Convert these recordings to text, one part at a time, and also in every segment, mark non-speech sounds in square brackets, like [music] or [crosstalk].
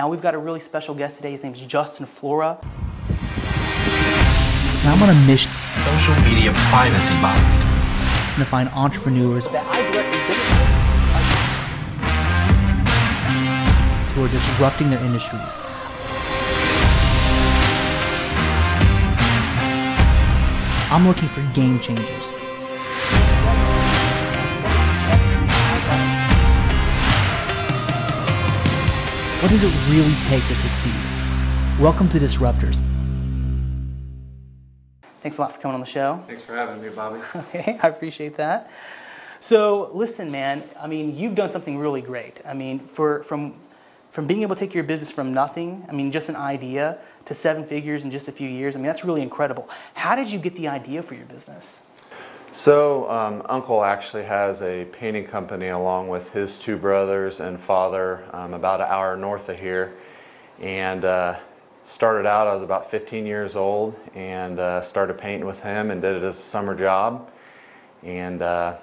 Now we've got a really special guest today. His name's Justin Flora. So I'm on a mission Social media privacy Bob. to find entrepreneurs That I directly did who are disrupting their industries. I'm looking for game changers. What does it really take to succeed? Welcome to Disruptors. Thanks a lot for coming on the show. Thanks for having me, Bobby. [laughs] Okay, I appreciate that. So, listen, man. I mean, you've done something really great. I mean, for from from being able to take your business from nothing, I mean, just an idea, to seven figures in just a few years. I mean, that's really incredible. How did you get the idea for your business? So, um, Uncle actually has a painting company along with his two brothers and father um, about an hour north of here. And uh, started out, I was about 15 years old and uh, started painting with him and did it as a summer job. And uh,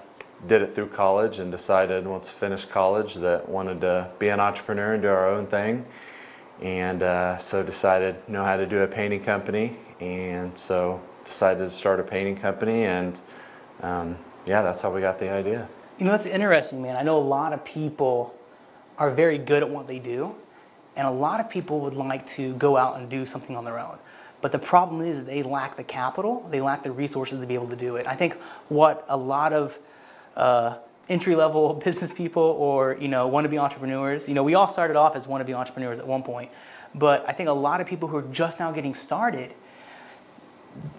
did it through college and decided once finished college that wanted to be an entrepreneur and do our own thing. And uh, so decided know how to do a painting company and so decided to start a painting company and um, yeah, that's how we got the idea. You know, that's interesting, man. I know a lot of people are very good at what they do, and a lot of people would like to go out and do something on their own. But the problem is they lack the capital, they lack the resources to be able to do it. I think what a lot of uh, entry-level [laughs] business people or you know want-to-be entrepreneurs, you know, we all started off as want-to-be entrepreneurs at one point, but I think a lot of people who are just now getting started,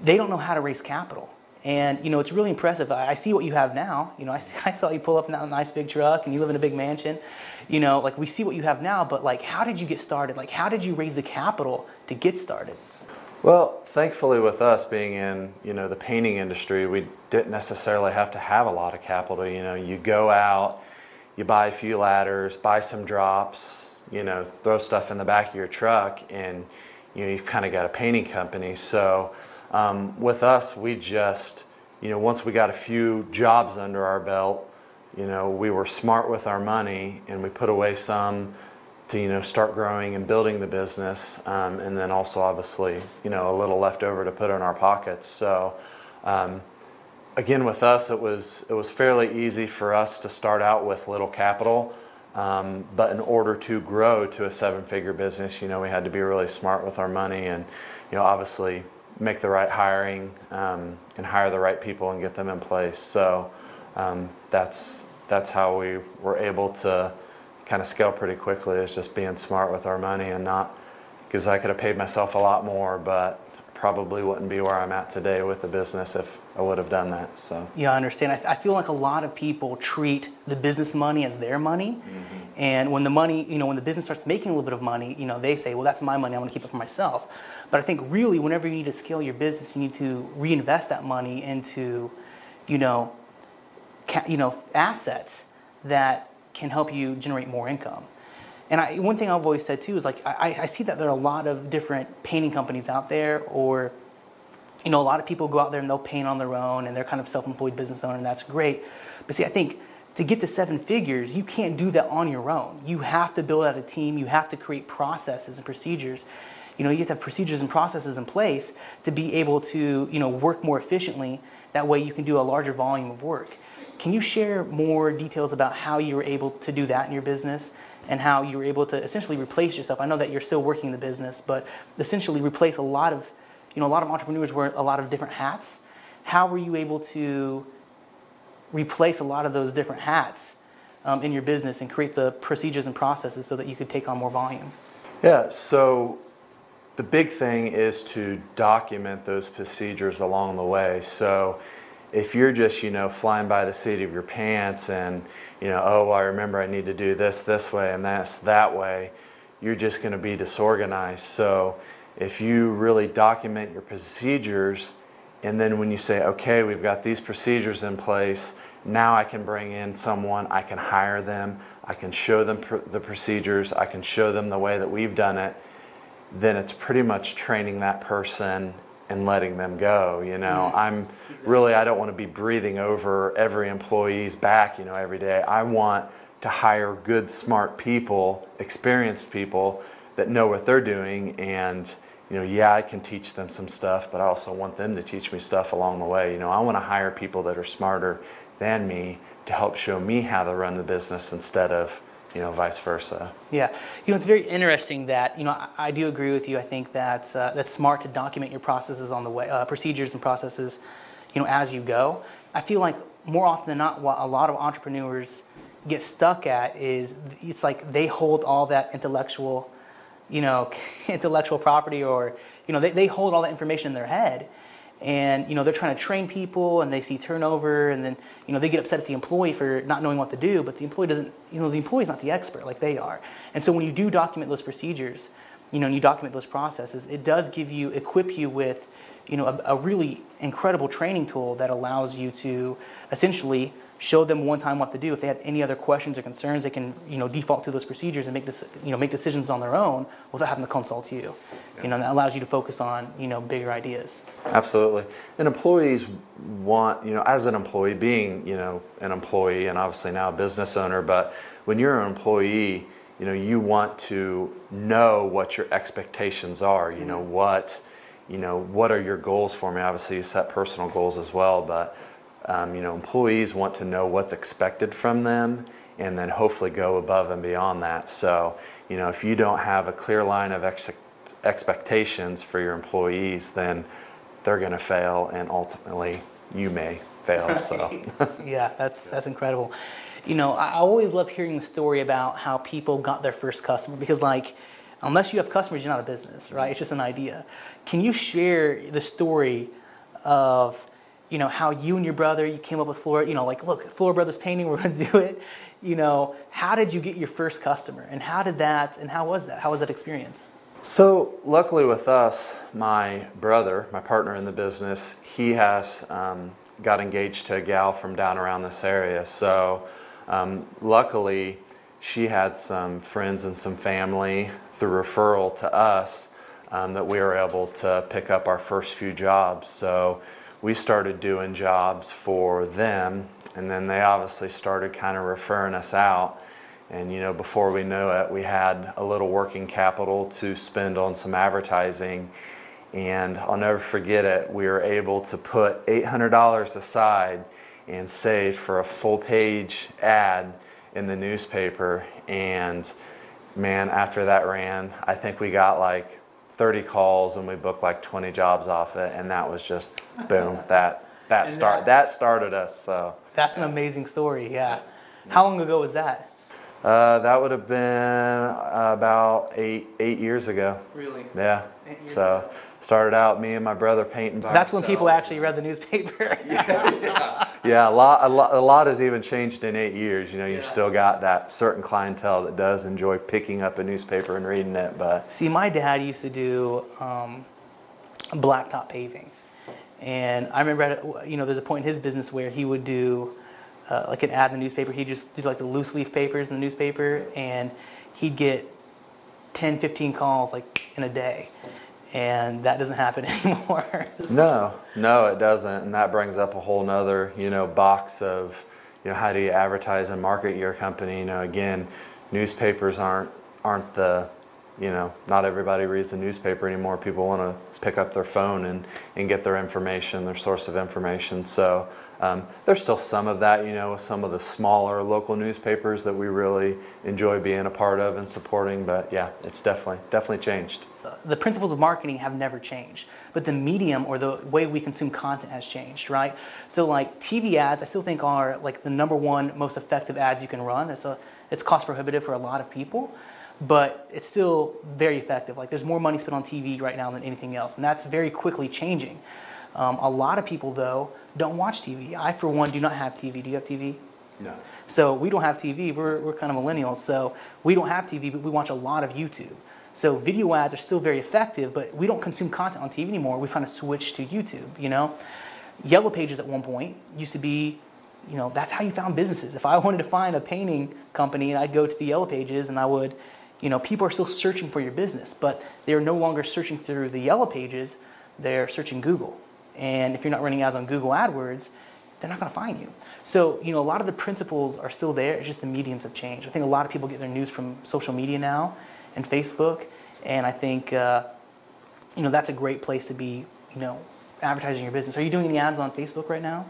they don't know how to raise capital. And you know, it's really impressive. I, I see what you have now. You know, I, [laughs] I saw you pull up in that nice big truck, and you live in a big mansion. You know, like we see what you have now, but like, how did you get started? Like, how did you raise the capital to get started? Well, thankfully with us being in, you know, the painting industry, we didn't necessarily have to have a lot of capital. You know, you go out, you buy a few ladders, buy some drops, you know, throw stuff in the back of your truck and, you know, you've kind of got a painting company. So um, with us, we just, you know, once we got a few jobs under our belt, you know, we were smart with our money and we put away some to, you know, start growing and building the business. Um, and then also obviously, you know, a little left over to put in our pockets. So, um, again, with us, it was, it was fairly easy for us to start out with little capital. Um, but in order to grow to a seven figure business, you know, we had to be really smart with our money and, you know, obviously make the right hiring um, and hire the right people and get them in place. So um, that's that's how we were able to kind of scale pretty quickly. Is just being smart with our money and not because I could have paid myself a lot more, but probably wouldn't be where I'm at today with the business if I would have done that. So Yeah, I understand. I, I feel like a lot of people treat the business money as their money, and when the money, you know, when the business starts making a little bit of money, you know, they say, "Well, that's my money. I want to keep it for myself." But I think really, whenever you need to scale your business, you need to reinvest that money into, you know, ca- you know, assets that can help you generate more income. And I, one thing I've always said too is like I, I see that there are a lot of different painting companies out there, or you know, a lot of people go out there and they'll paint on their own, and they're kind of self-employed business owner, and that's great. But see, I think to get to seven figures, you can't do that on your own. You have to build out a team. You have to create processes and procedures. You know, you have to have procedures and processes in place to be able to, you know, work more efficiently. That way, you can do a larger volume of work. Can you share more details about how you were able to do that in your business and how you were able to essentially replace yourself? I know that you're still working in the business, but essentially replace a lot of, you know, a lot of entrepreneurs wear a lot of different hats. How were you able to replace a lot of those different hats um, in your business and create the procedures and processes so that you could take on more volume? Yeah, so the big thing is to document those procedures along the way. So if you're just, you know, flying by the seat of your pants and, you know, oh, I remember I need to do this this way and that's that way, you're just going to be disorganized. So if you really document your procedures and then when you say, okay, we've got these procedures in place, now I can bring in someone, I can hire them, I can show them pr- the procedures, I can show them the way that we've done it, then it's pretty much training that person and letting them go. You know, mm-hmm. I'm really, I don't want to be breathing over every employee's back, you know, every day. I want to hire good, smart people, experienced people that know what they're doing and you know yeah i can teach them some stuff but i also want them to teach me stuff along the way you know i want to hire people that are smarter than me to help show me how to run the business instead of you know vice versa Yeah, you know it's very interesting that you know I, I do agree with you. I think that uh, that's smart to document your processes on the way, uh, procedures and processes, you know, as you go. I feel like more often than not, what a lot of entrepreneurs get stuck at is it's like they hold all that intellectual, you know, [laughs] intellectual property, or you know, they, they hold all that information in their head, and you know they're trying to train people and they see turnover and then you know they get upset at the employee for not knowing what to do but the employee doesn't you know the employee's not the expert like they are. And so when you do document those procedures you know and you document those processes it does give you equip you with you know a, a really incredible training tool that allows you to essentially show them one time what to do. If they have any other questions or concerns they can you know default to those procedures and make this you know make decisions on their own without having to consult you. You know and that allows you to focus on you know bigger ideas. Absolutely. And employees want, you know, as an employee, being, you know, an employee and obviously now a business owner, but when you're an employee, you know, you want to know what your expectations are, you know, mm-hmm. what, you know, what are your goals for me? Obviously, you set personal goals as well, but, um, you know, employees want to know what's expected from them and then hopefully go above and beyond that. So, you know, if you don't have a clear line of ex- expectations for your employees, then they're going to fail and ultimately you may fail. So, [laughs] yeah, that's that's incredible. You know, I I always love hearing the story about how people got their first customer because, like, unless you have customers, you're not a business, right? It's just an idea. Can you share the story of, you know, how you and your brother you came up with Flora? You know, like, look, Flora Brothers Painting, [laughs] we're to do it. You know, how did you get your first customer, and how did that, and how was that? How was that experience? so luckily with us, my brother, my partner in the business, he has um, got engaged to a gal from down around this area. So um, luckily, she had some friends and some family through referral to us um, that we were able to pick up our first few jobs. So we started doing jobs for them, and then they obviously started kind of referring us out. And you know, before we knew it, we had a little working capital to spend on some advertising. And I'll never forget it. We were able to put $800 aside and save for a full page ad in the newspaper. And man, after that ran, I think we got like 30 calls and we booked like 20 jobs off it. And that was just boom. [laughs] That that start that- started us. So. That's an amazing story. Yeah. How long ago was that? Uh, that would have been about eight eight years ago. Really? Yeah. So ago. started out me and my brother painting. That's when people actually read the newspaper. [laughs] Yeah, [laughs] a lot, a lot, a lot has even changed in eight years. You know, you've Yeah. still got that certain clientele that does enjoy picking up a newspaper and reading it, but See, my dad used to do um, blacktop paving, and I remember, at, you know, there's a point in his business where he would do uh, like an ad in the newspaper. He'd just do like the loose leaf papers in the newspaper, and he'd get 10, 15 calls like in a day, and that doesn't happen [laughs] anymore. no, no, it doesn't, and that brings up a whole nother, you know, box of, you know, how do you advertise and market your company? You know, again, newspapers aren't aren't the, you know, not everybody reads the newspaper anymore. People want to pick up their phone and and get their information, their source of information. So. Um, there's still some of that, you know, with some of the smaller local newspapers that we really enjoy being a part of and supporting. But yeah, it's definitely definitely changed. The principles of marketing have never changed, but the medium or the way we consume content has changed, right? So like TV ads, I still think are like the number one most effective ads you can run. It's a it's cost prohibitive for a lot of people, but it's still very effective. Like there's more money spent on TV right now than anything else, and that's very quickly changing. Um, a lot of people though don't watch TV. I for one do not have TV. Do you have TV? No. So we don't have TV. We're, we're kind of millennials. So we don't have TV, but we watch a lot of YouTube. So video ads are still very effective, but we don't consume content on TV anymore. We've kind of switched to YouTube, you know? Yellow Pages at one point used to be, you know, that's how you found businesses. If I [laughs] wanted to find a painting company, and I'd go to the Yellow Pages and I would, you know, people are still searching for your business, but they're no longer searching through the Yellow Pages, they're searching Google. And if you're not running ads on Google AdWords, they're not going to find you. So, you know, a lot of the principles are still there. It's just the mediums have changed. I think a lot of people get their news from social media now and Facebook. and I think uh, you know that's a great place to be. You know, advertising your business. Are you doing any ads on Facebook right now?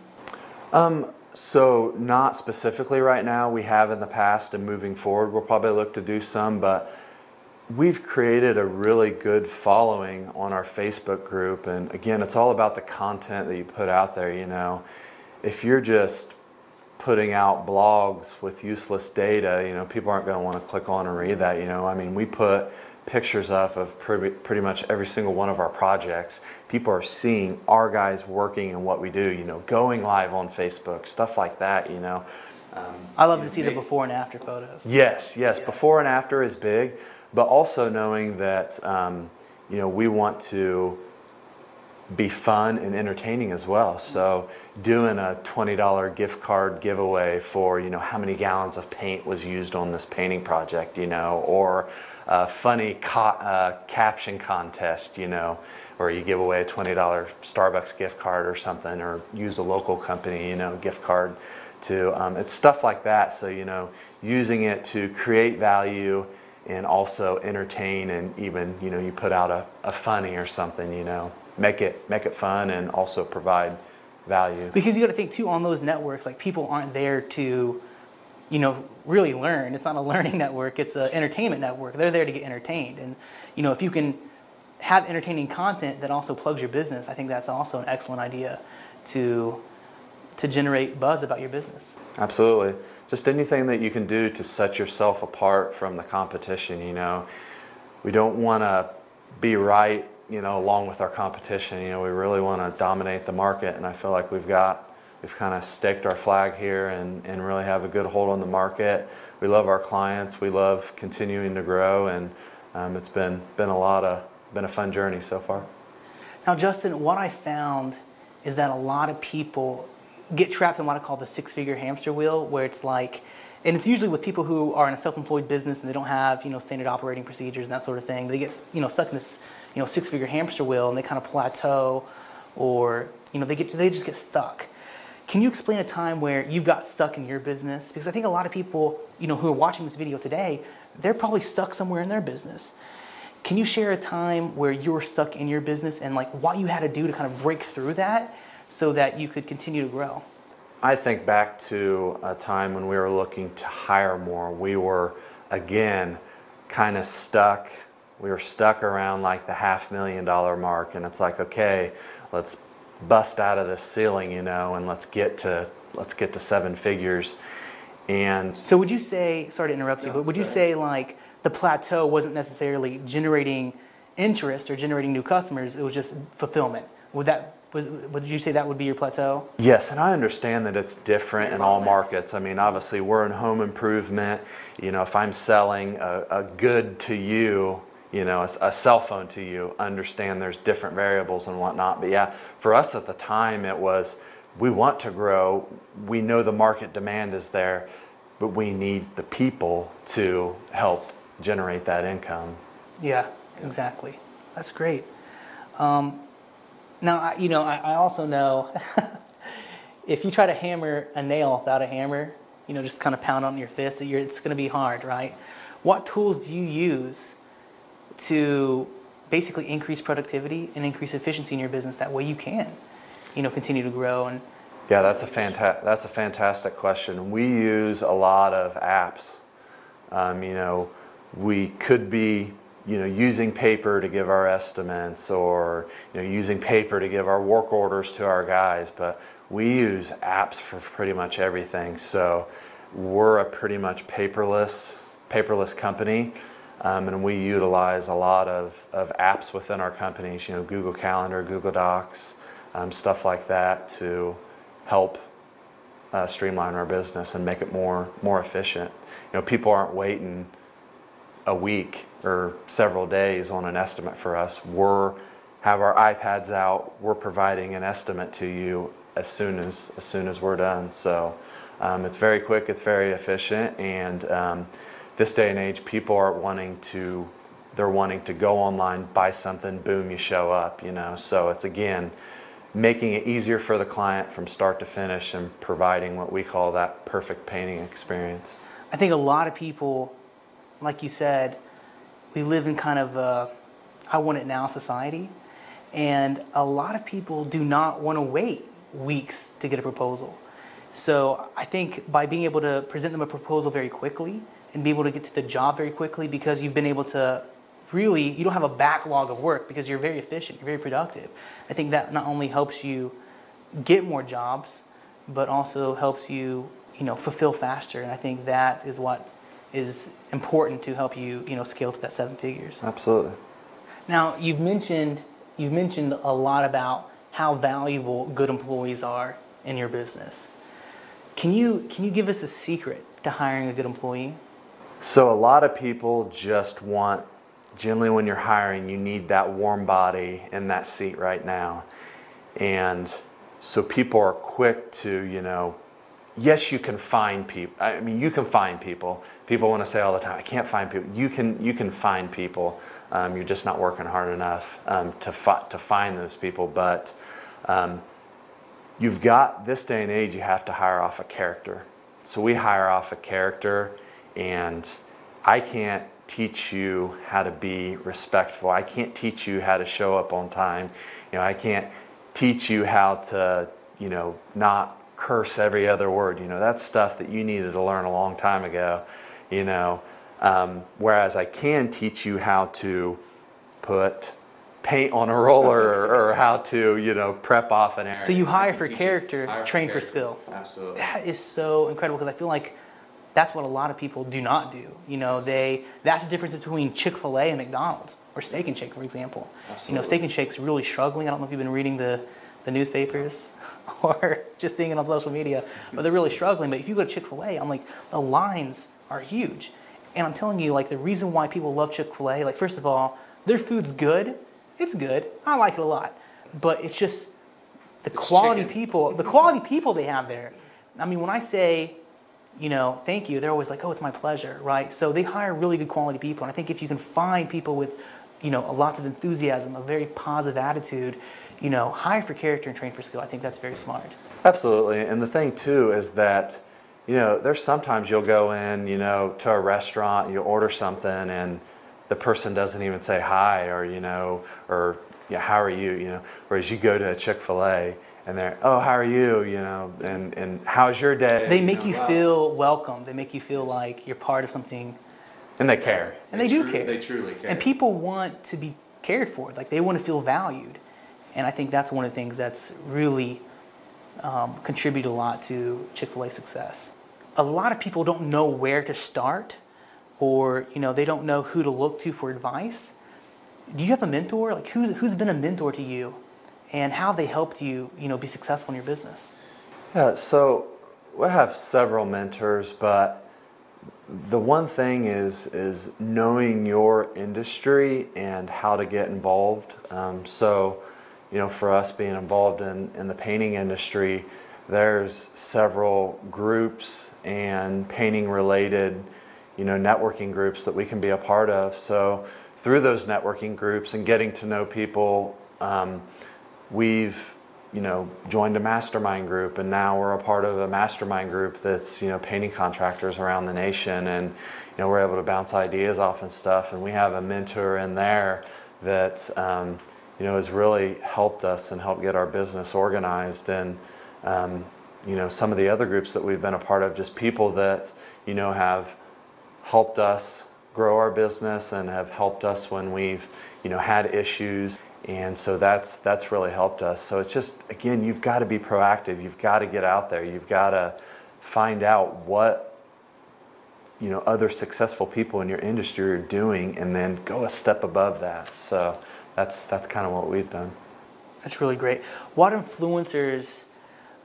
Um, So not specifically right now. We have in the past, and moving forward, we'll probably look to do some. But we've created a really good following on our Facebook group, and again, it's all about the content that you put out there. You know, if you're just putting out blogs with useless data, you know, people aren't going to want to click on and read that. You know, I mean, we put pictures up of pretty, pretty much every single one of our projects. People are seeing our guys working and what we do. You know, going live on Facebook, stuff like that. You know. I love to see the before and after photos. Yes, yes. Before and after is big, but also knowing that um, you know we want to be fun and entertaining as well. So doing a twenty dollar gift card giveaway for you know how many gallons of paint was used on this painting project, you know, or a funny co- uh, caption contest, you know. Or you give away a twenty dollar Starbucks gift card or something, or use a local company, you know, gift card to um, it's stuff like that so you know using it to create value and also entertain and even you know you put out a, a funny or something you know make it make it fun and also provide value Because you got to think too on those networks, like people aren't there to, you know, really learn. It's not a learning [laughs] network; it's an entertainment network. They're there to get entertained, and you know, if you can have entertaining content that also plugs your business, I think that's also an excellent idea to to generate buzz about your business. absolutely just anything that you can do to set yourself apart from the competition you know we don't want to be right you know along with our competition you know we really want to dominate the market and i feel like we've got we've kind of staked our flag here and, and really have a good hold on the market we love our clients we love continuing to grow and um, it's been been a lot of been a fun journey so far Now, Justin, what I found is that a lot of people get trapped in what I call the six-figure hamster wheel, where it's like, and it's usually with people who are in a self-employed business and they don't have, you know, standard operating procedures and that sort of thing. They get, you know, stuck in this, you know, six-figure hamster wheel and they kind of plateau, or you know, they get, they just get stuck. Can you explain a time where you got stuck in your business? Because I think a lot of people, you know, who are watching this video today, they're probably stuck somewhere in their business. Can you share a time where you were stuck in your business and like what you had to do to kind of break through that so that you could continue to grow? I think back to a time when we were looking to hire more. We were, again, kind of stuck. We were stuck around like the half million dollar mark, and it's like, okay, let's bust out of this ceiling, you know, and let's get to let's get to seven figures. And So would you say, sorry to interrupt you, but would you say like the plateau wasn't necessarily generating interest or generating new customers, it was just fulfillment? Would that was would you say that would be your plateau? Yes, and I understand that it's different in all markets. I mean, obviously, we're in home improvement. You know, if I'm selling a, a good to you, you know, a, a cell phone to you, understand there's different variables and whatnot. But yeah, for us at the time, it was we want to grow. We know the market demand is there, but we need the people to help generate that income. Yeah, exactly. That's great. Um, now, I- you know, I, I also know [laughs] if you try to hammer a nail without a hammer, you know, just kind of pound on your fist, it's going to be hard, right? What tools do you use to basically increase productivity and increase efficiency in your business? That way you can, you know, continue to grow and Yeah, that's a fanta- that's a fantastic question. We use a lot of apps. Um, you know, we could be you know using paper to give our estimates, or you know using paper to give our work orders to our guys, but we use apps for pretty much everything. So we're a pretty much paperless paperless company. Um, and we utilize a lot of, of apps within our companies, you know, Google Calendar, Google Docs, um, stuff like that to help uh, streamline our business and make it more more efficient. You know, people aren't waiting a week or several days on an estimate for us. We're have our iPads out. We're providing an estimate to you as soon as as soon as we're done. So um, it's very quick. It's very efficient. And um, this day and age, people are wanting to they're wanting to go online, buy something, boom, you show up. You know, so it's again making it easier for the client from start to finish and providing what we call that perfect painting experience. I think a lot of people, like you said, we live in kind of a I want it now society, and a lot of people do not want to wait weeks to get a proposal. So I think by being able to present them a proposal very quickly and be able to get to the job very quickly because you've been able to really you don't have a backlog of work because you're very efficient, you're very productive. I think that not only helps you get more jobs, but also helps you, you know, fulfill faster. And I think that is what is important to help you, you know, scale to that seven figures. Absolutely. Now, you've mentioned you've mentioned a lot about how valuable good employees are in your business. Can you can you give us a secret to hiring a good employee? So a lot of people just want generally when you're hiring, you need that warm body in that seat right now. And so people are quick to, you know, yes, you can find people. I mean, you can find people. People want to say all the time, I can't find people. You can, you can find people. Um, you're just not working hard enough um, to, fi- to find those people. But um, you've got this day and age, you have to hire off a character. So we hire off a character, and I can't teach you how to be respectful. I can't teach you how to show up on time. You know, I can't teach you how to, you know, not curse every other word. You know, that's stuff that you needed to learn a long time ago. You know, um, whereas I can teach you how to put paint on a roller or, or how to, you know, prep off an area. So you hire for character, hire train for character. skill. Absolutely. That is so incredible because I feel like that's what a lot of people do not do. You know, they that's the difference between Chick Fil A and McDonald's or Steak and Shake, for example. You know, Steak and Shake's really struggling. I don't know if you've been reading the the newspapers [laughs] or just seeing it on social media, but they're really struggling. But if you go to Chick Fil A, I'm like the lines are huge, and I'm telling you, like the reason why people love Chick Fil A, like first of all, their food's good. It's good. I like it a lot, but it's just the quality chicken. people, the quality people they have there. I mean, when I say, you know, thank you, they're always like, oh, it's my pleasure, right? So they hire really good quality people, and I think if you can find people with, you know, lots of enthusiasm, a very positive attitude, you know, hire for character and train for skill. I think that's very smart. Absolutely. And the thing too is that, you know, there's sometimes you'll go in, you know, to a restaurant, you order something and the person doesn't even say hi or, you know, or yeah, how are you, you know, whereas you go to a Chick-fil-A and they're, oh, how are you, you know, and, and how's your day? They make know, you wow. feel welcome. They make you feel like you're part of something, And they care. and they, do tru- care. They truly care. And people want to be cared for. Like they want to feel valued, and I think that's one of the things that's really um, contributed a lot to Chick Fil A success. A lot of people don't know where to start, or you know they don't know who to look to for advice. Do you have a mentor? Like who, who's been a mentor to you, and how they helped you you know be successful in your business? Yeah, so we have several mentors, but the one thing is is knowing your industry and how to get involved. Um, so, you know, for us being involved in, in the painting industry, there's several groups and painting related, you know, networking groups that we can be a part of. So through those networking groups and getting to know people, um, we've you know joined a mastermind group and now we're a part of a mastermind group that's you know painting contractors around the nation and you know we're able to bounce ideas off and stuff and we have a mentor in there that um, you know has really helped us and helped get our business organized and um, you know some of the other groups that we've been a part of just people that you know have helped us grow our business and have helped us when we've you know had issues and so that's that's really helped us so it's just again you've got to be proactive you've got to get out there you've got to find out what you know other successful people in your industry are doing and then go a step above that so that's that's kind of what we've done That's really great. What influencers,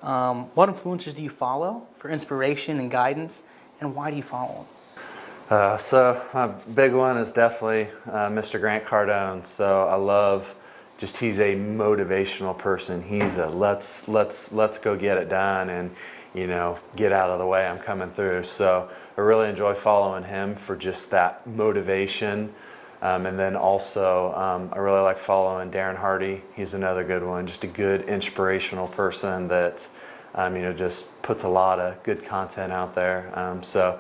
um, what influencers do you follow for inspiration and guidance, and why do you follow them? Uh, so my big one is definitely uh, Mr. Grant Cardone. So I love just he's a motivational person. He's a let's let's let's go get it done and you know get out of the way. I'm coming through. So I really enjoy following him for just that motivation. Um, and then also, um, I really like following Darren Hardy. He's another good one. Just a good inspirational person that, um, you know, just puts a lot of good content out there. Um, so,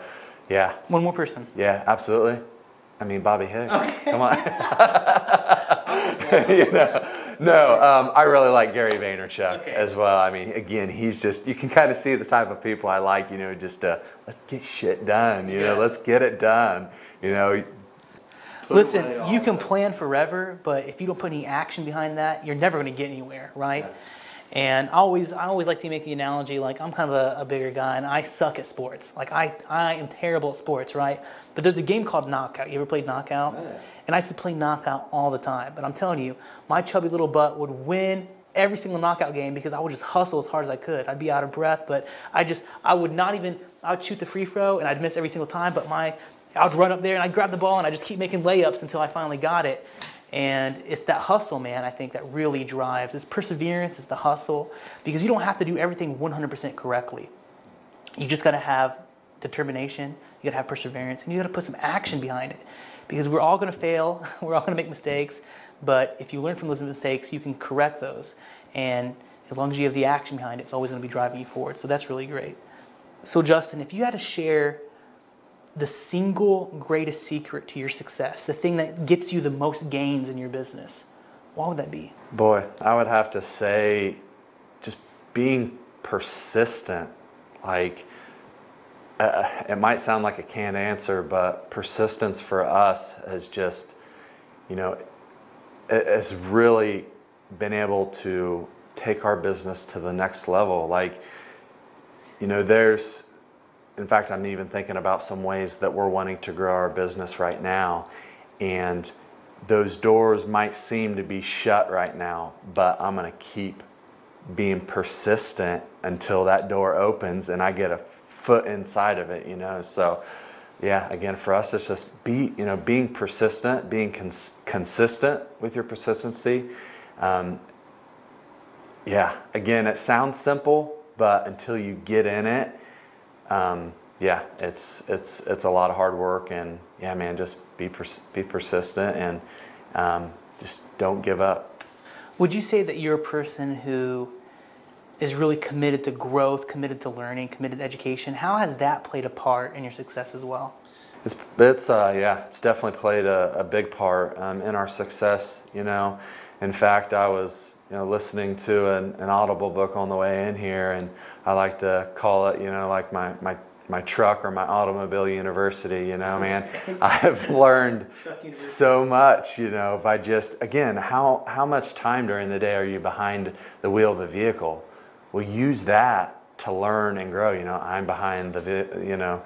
yeah, One more person. yeah, absolutely. I mean Bobby Hicks. Come on. [laughs] [laughs] you know, no, um, I really like Gary Vaynerchuk Okay. as well. I mean, again, he's just you can kind of see the type of people I like. You know, just uh, let's get shit done. You know, let's get it done. You know, Listen, you can plan forever, but if you don't put any action behind that, you're never going to get anywhere, right? And I always, I always like to make the analogy like I'm kind of a, a bigger guy and I suck at sports. Like I, I am terrible at sports, right? But there's a game called Knockout. You ever played Knockout? Yeah. And I used to play Knockout all the time. But I'm telling you, my chubby little butt would win every single knockout game because I would just hustle as hard as I could. I'd be out of breath, but I just, I would not even, I would shoot the free throw and I'd miss every single time, but my, I'd run up there and I'd grab the ball and I'd just keep making layups until I finally got it. And it's that hustle, man, I think that really drives. It's perseverance, it's the hustle, because you don't have to do everything 100% correctly. You just got to have determination, you got to have perseverance, and you got to put some action behind it. Because we're all to fail, [laughs] we're all to make mistakes, but if you learn from those mistakes, you can correct those. And as long as you have the action behind it, it's always to be driving you forward. So that's really great. So, Justin, if you had to share the single greatest secret to your success, the thing that gets you the most gains in your business, what would that be? Boy, I would have to say just being persistent. Like, uh, it might sound like a canned answer, but persistence for us has just, you know, has really been able to take our business to the next level. Like, you know, there's, in fact, I'm even thinking about some ways that we're wanting to grow our business right now. And those doors might seem to be shut right now, but I'm going to keep being persistent until that door opens and I get a foot inside of it, you know. So, yeah, again, for us, it's just be, you know, being persistent, being cons- consistent with your persistency. Um, yeah, again, it sounds simple, but until you get in it, um, yeah, it's it's it's a lot of hard work, and yeah, man, just be pers- be persistent and um, just don't give up. Would you say that you're a person who is really committed to growth, committed to learning, committed to education? How has that played a part in your success as well? It's it's uh, yeah, it's definitely played a, a big part um, in our success. You know, in fact, I was you know listening to an, an Audible book on the way in here, and I like to call it you know like my my my truck or my automobile university. You know, man, [laughs] I've learned so much. You know, by just again how how much time during the day are you behind the wheel of a vehicle? Well, use that to learn and grow. You know, I'm behind the you know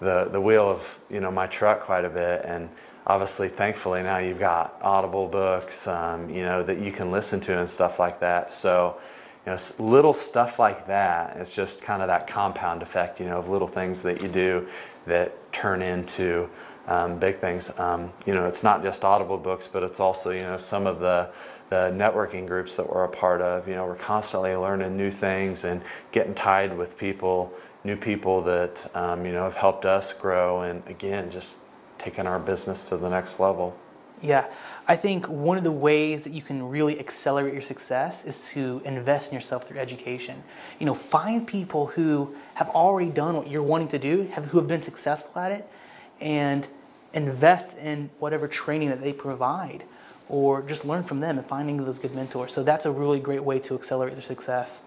the the wheel of you know my truck quite a bit, and obviously, thankfully, now you've got Audible books, um, you know, that you can listen to and stuff like that. So, you know, little stuff like that. It's just kind of that compound effect, you know, of little things that you do that turn into um, big things. Um, you know, it's not just Audible books, but it's also you know some of the the networking groups that we're a part of. You know, we're constantly learning new things and getting tied with people, new people that um, you know have helped us grow, and again, just taking our business to the next level. Yeah, I think one of the ways that you can really accelerate your success is to invest in yourself through education. You know, find people who have already done what you're wanting to do, have, who have been successful at it, and invest in whatever training that they provide, or just learn from them and finding those good mentors. So that's a really great way to accelerate their success.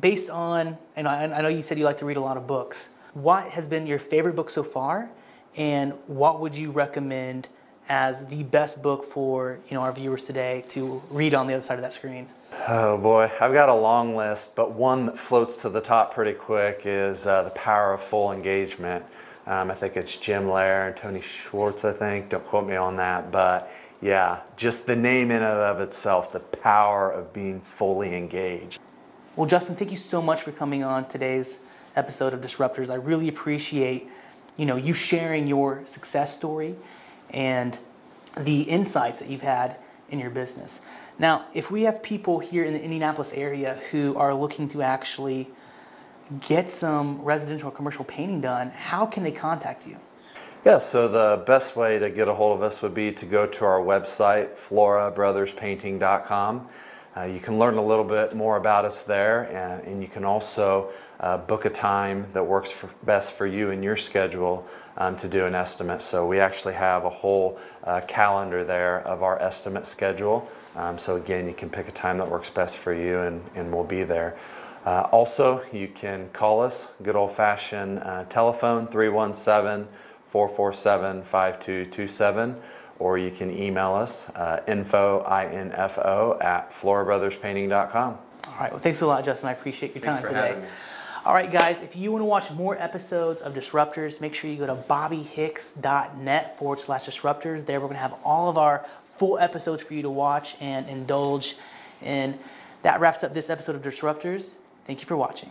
Based on, and I, I know you said you like to read a lot of books. What has been your favorite book so far, and what would you recommend as the best book for you know our viewers today to read on the other side of that screen? Oh boy, I've got a long list, but one that floats to the top pretty quick is uh, The Power of Full Engagement. Um, I think it's Jim Loehr and Tony Schwartz, I think. Don't quote me on that, but yeah, just the name in and of itself, the power of being fully engaged. Well, Justin, thank you so much for coming on today's episode of Disruptors. I really appreciate you know you sharing your success story and the insights that you've had in your business. Now, if we have people here in the Indianapolis area who are looking to actually get some residential commercial painting done, how can they contact you? Yeah, so the best way to get a hold of us would be to go to our website, florabrotherspainting.com. Uh, you can learn a little bit more about us there, and, and you can also uh, book a time that works for, best for you and your schedule um, to do an estimate. So we actually have a whole uh, calendar there of our estimate schedule. Um, so again, you can pick a time that works best for you, and, and we'll be there. Uh, also, you can call us, good old fashioned uh, telephone 317 447 5227, or you can email us uh, info, I-N-F-O, at florabrotherspainting.com. All right. Well, thanks a lot, Justin. I appreciate your Thanks time for today. All right, guys. If you want to watch more episodes of Disruptors, make sure you go to bobbyhicks.net forward slash disruptors. There, we're going to have all of our full episodes for you to watch and indulge. And that wraps up this episode of Disruptors. Thank you for watching.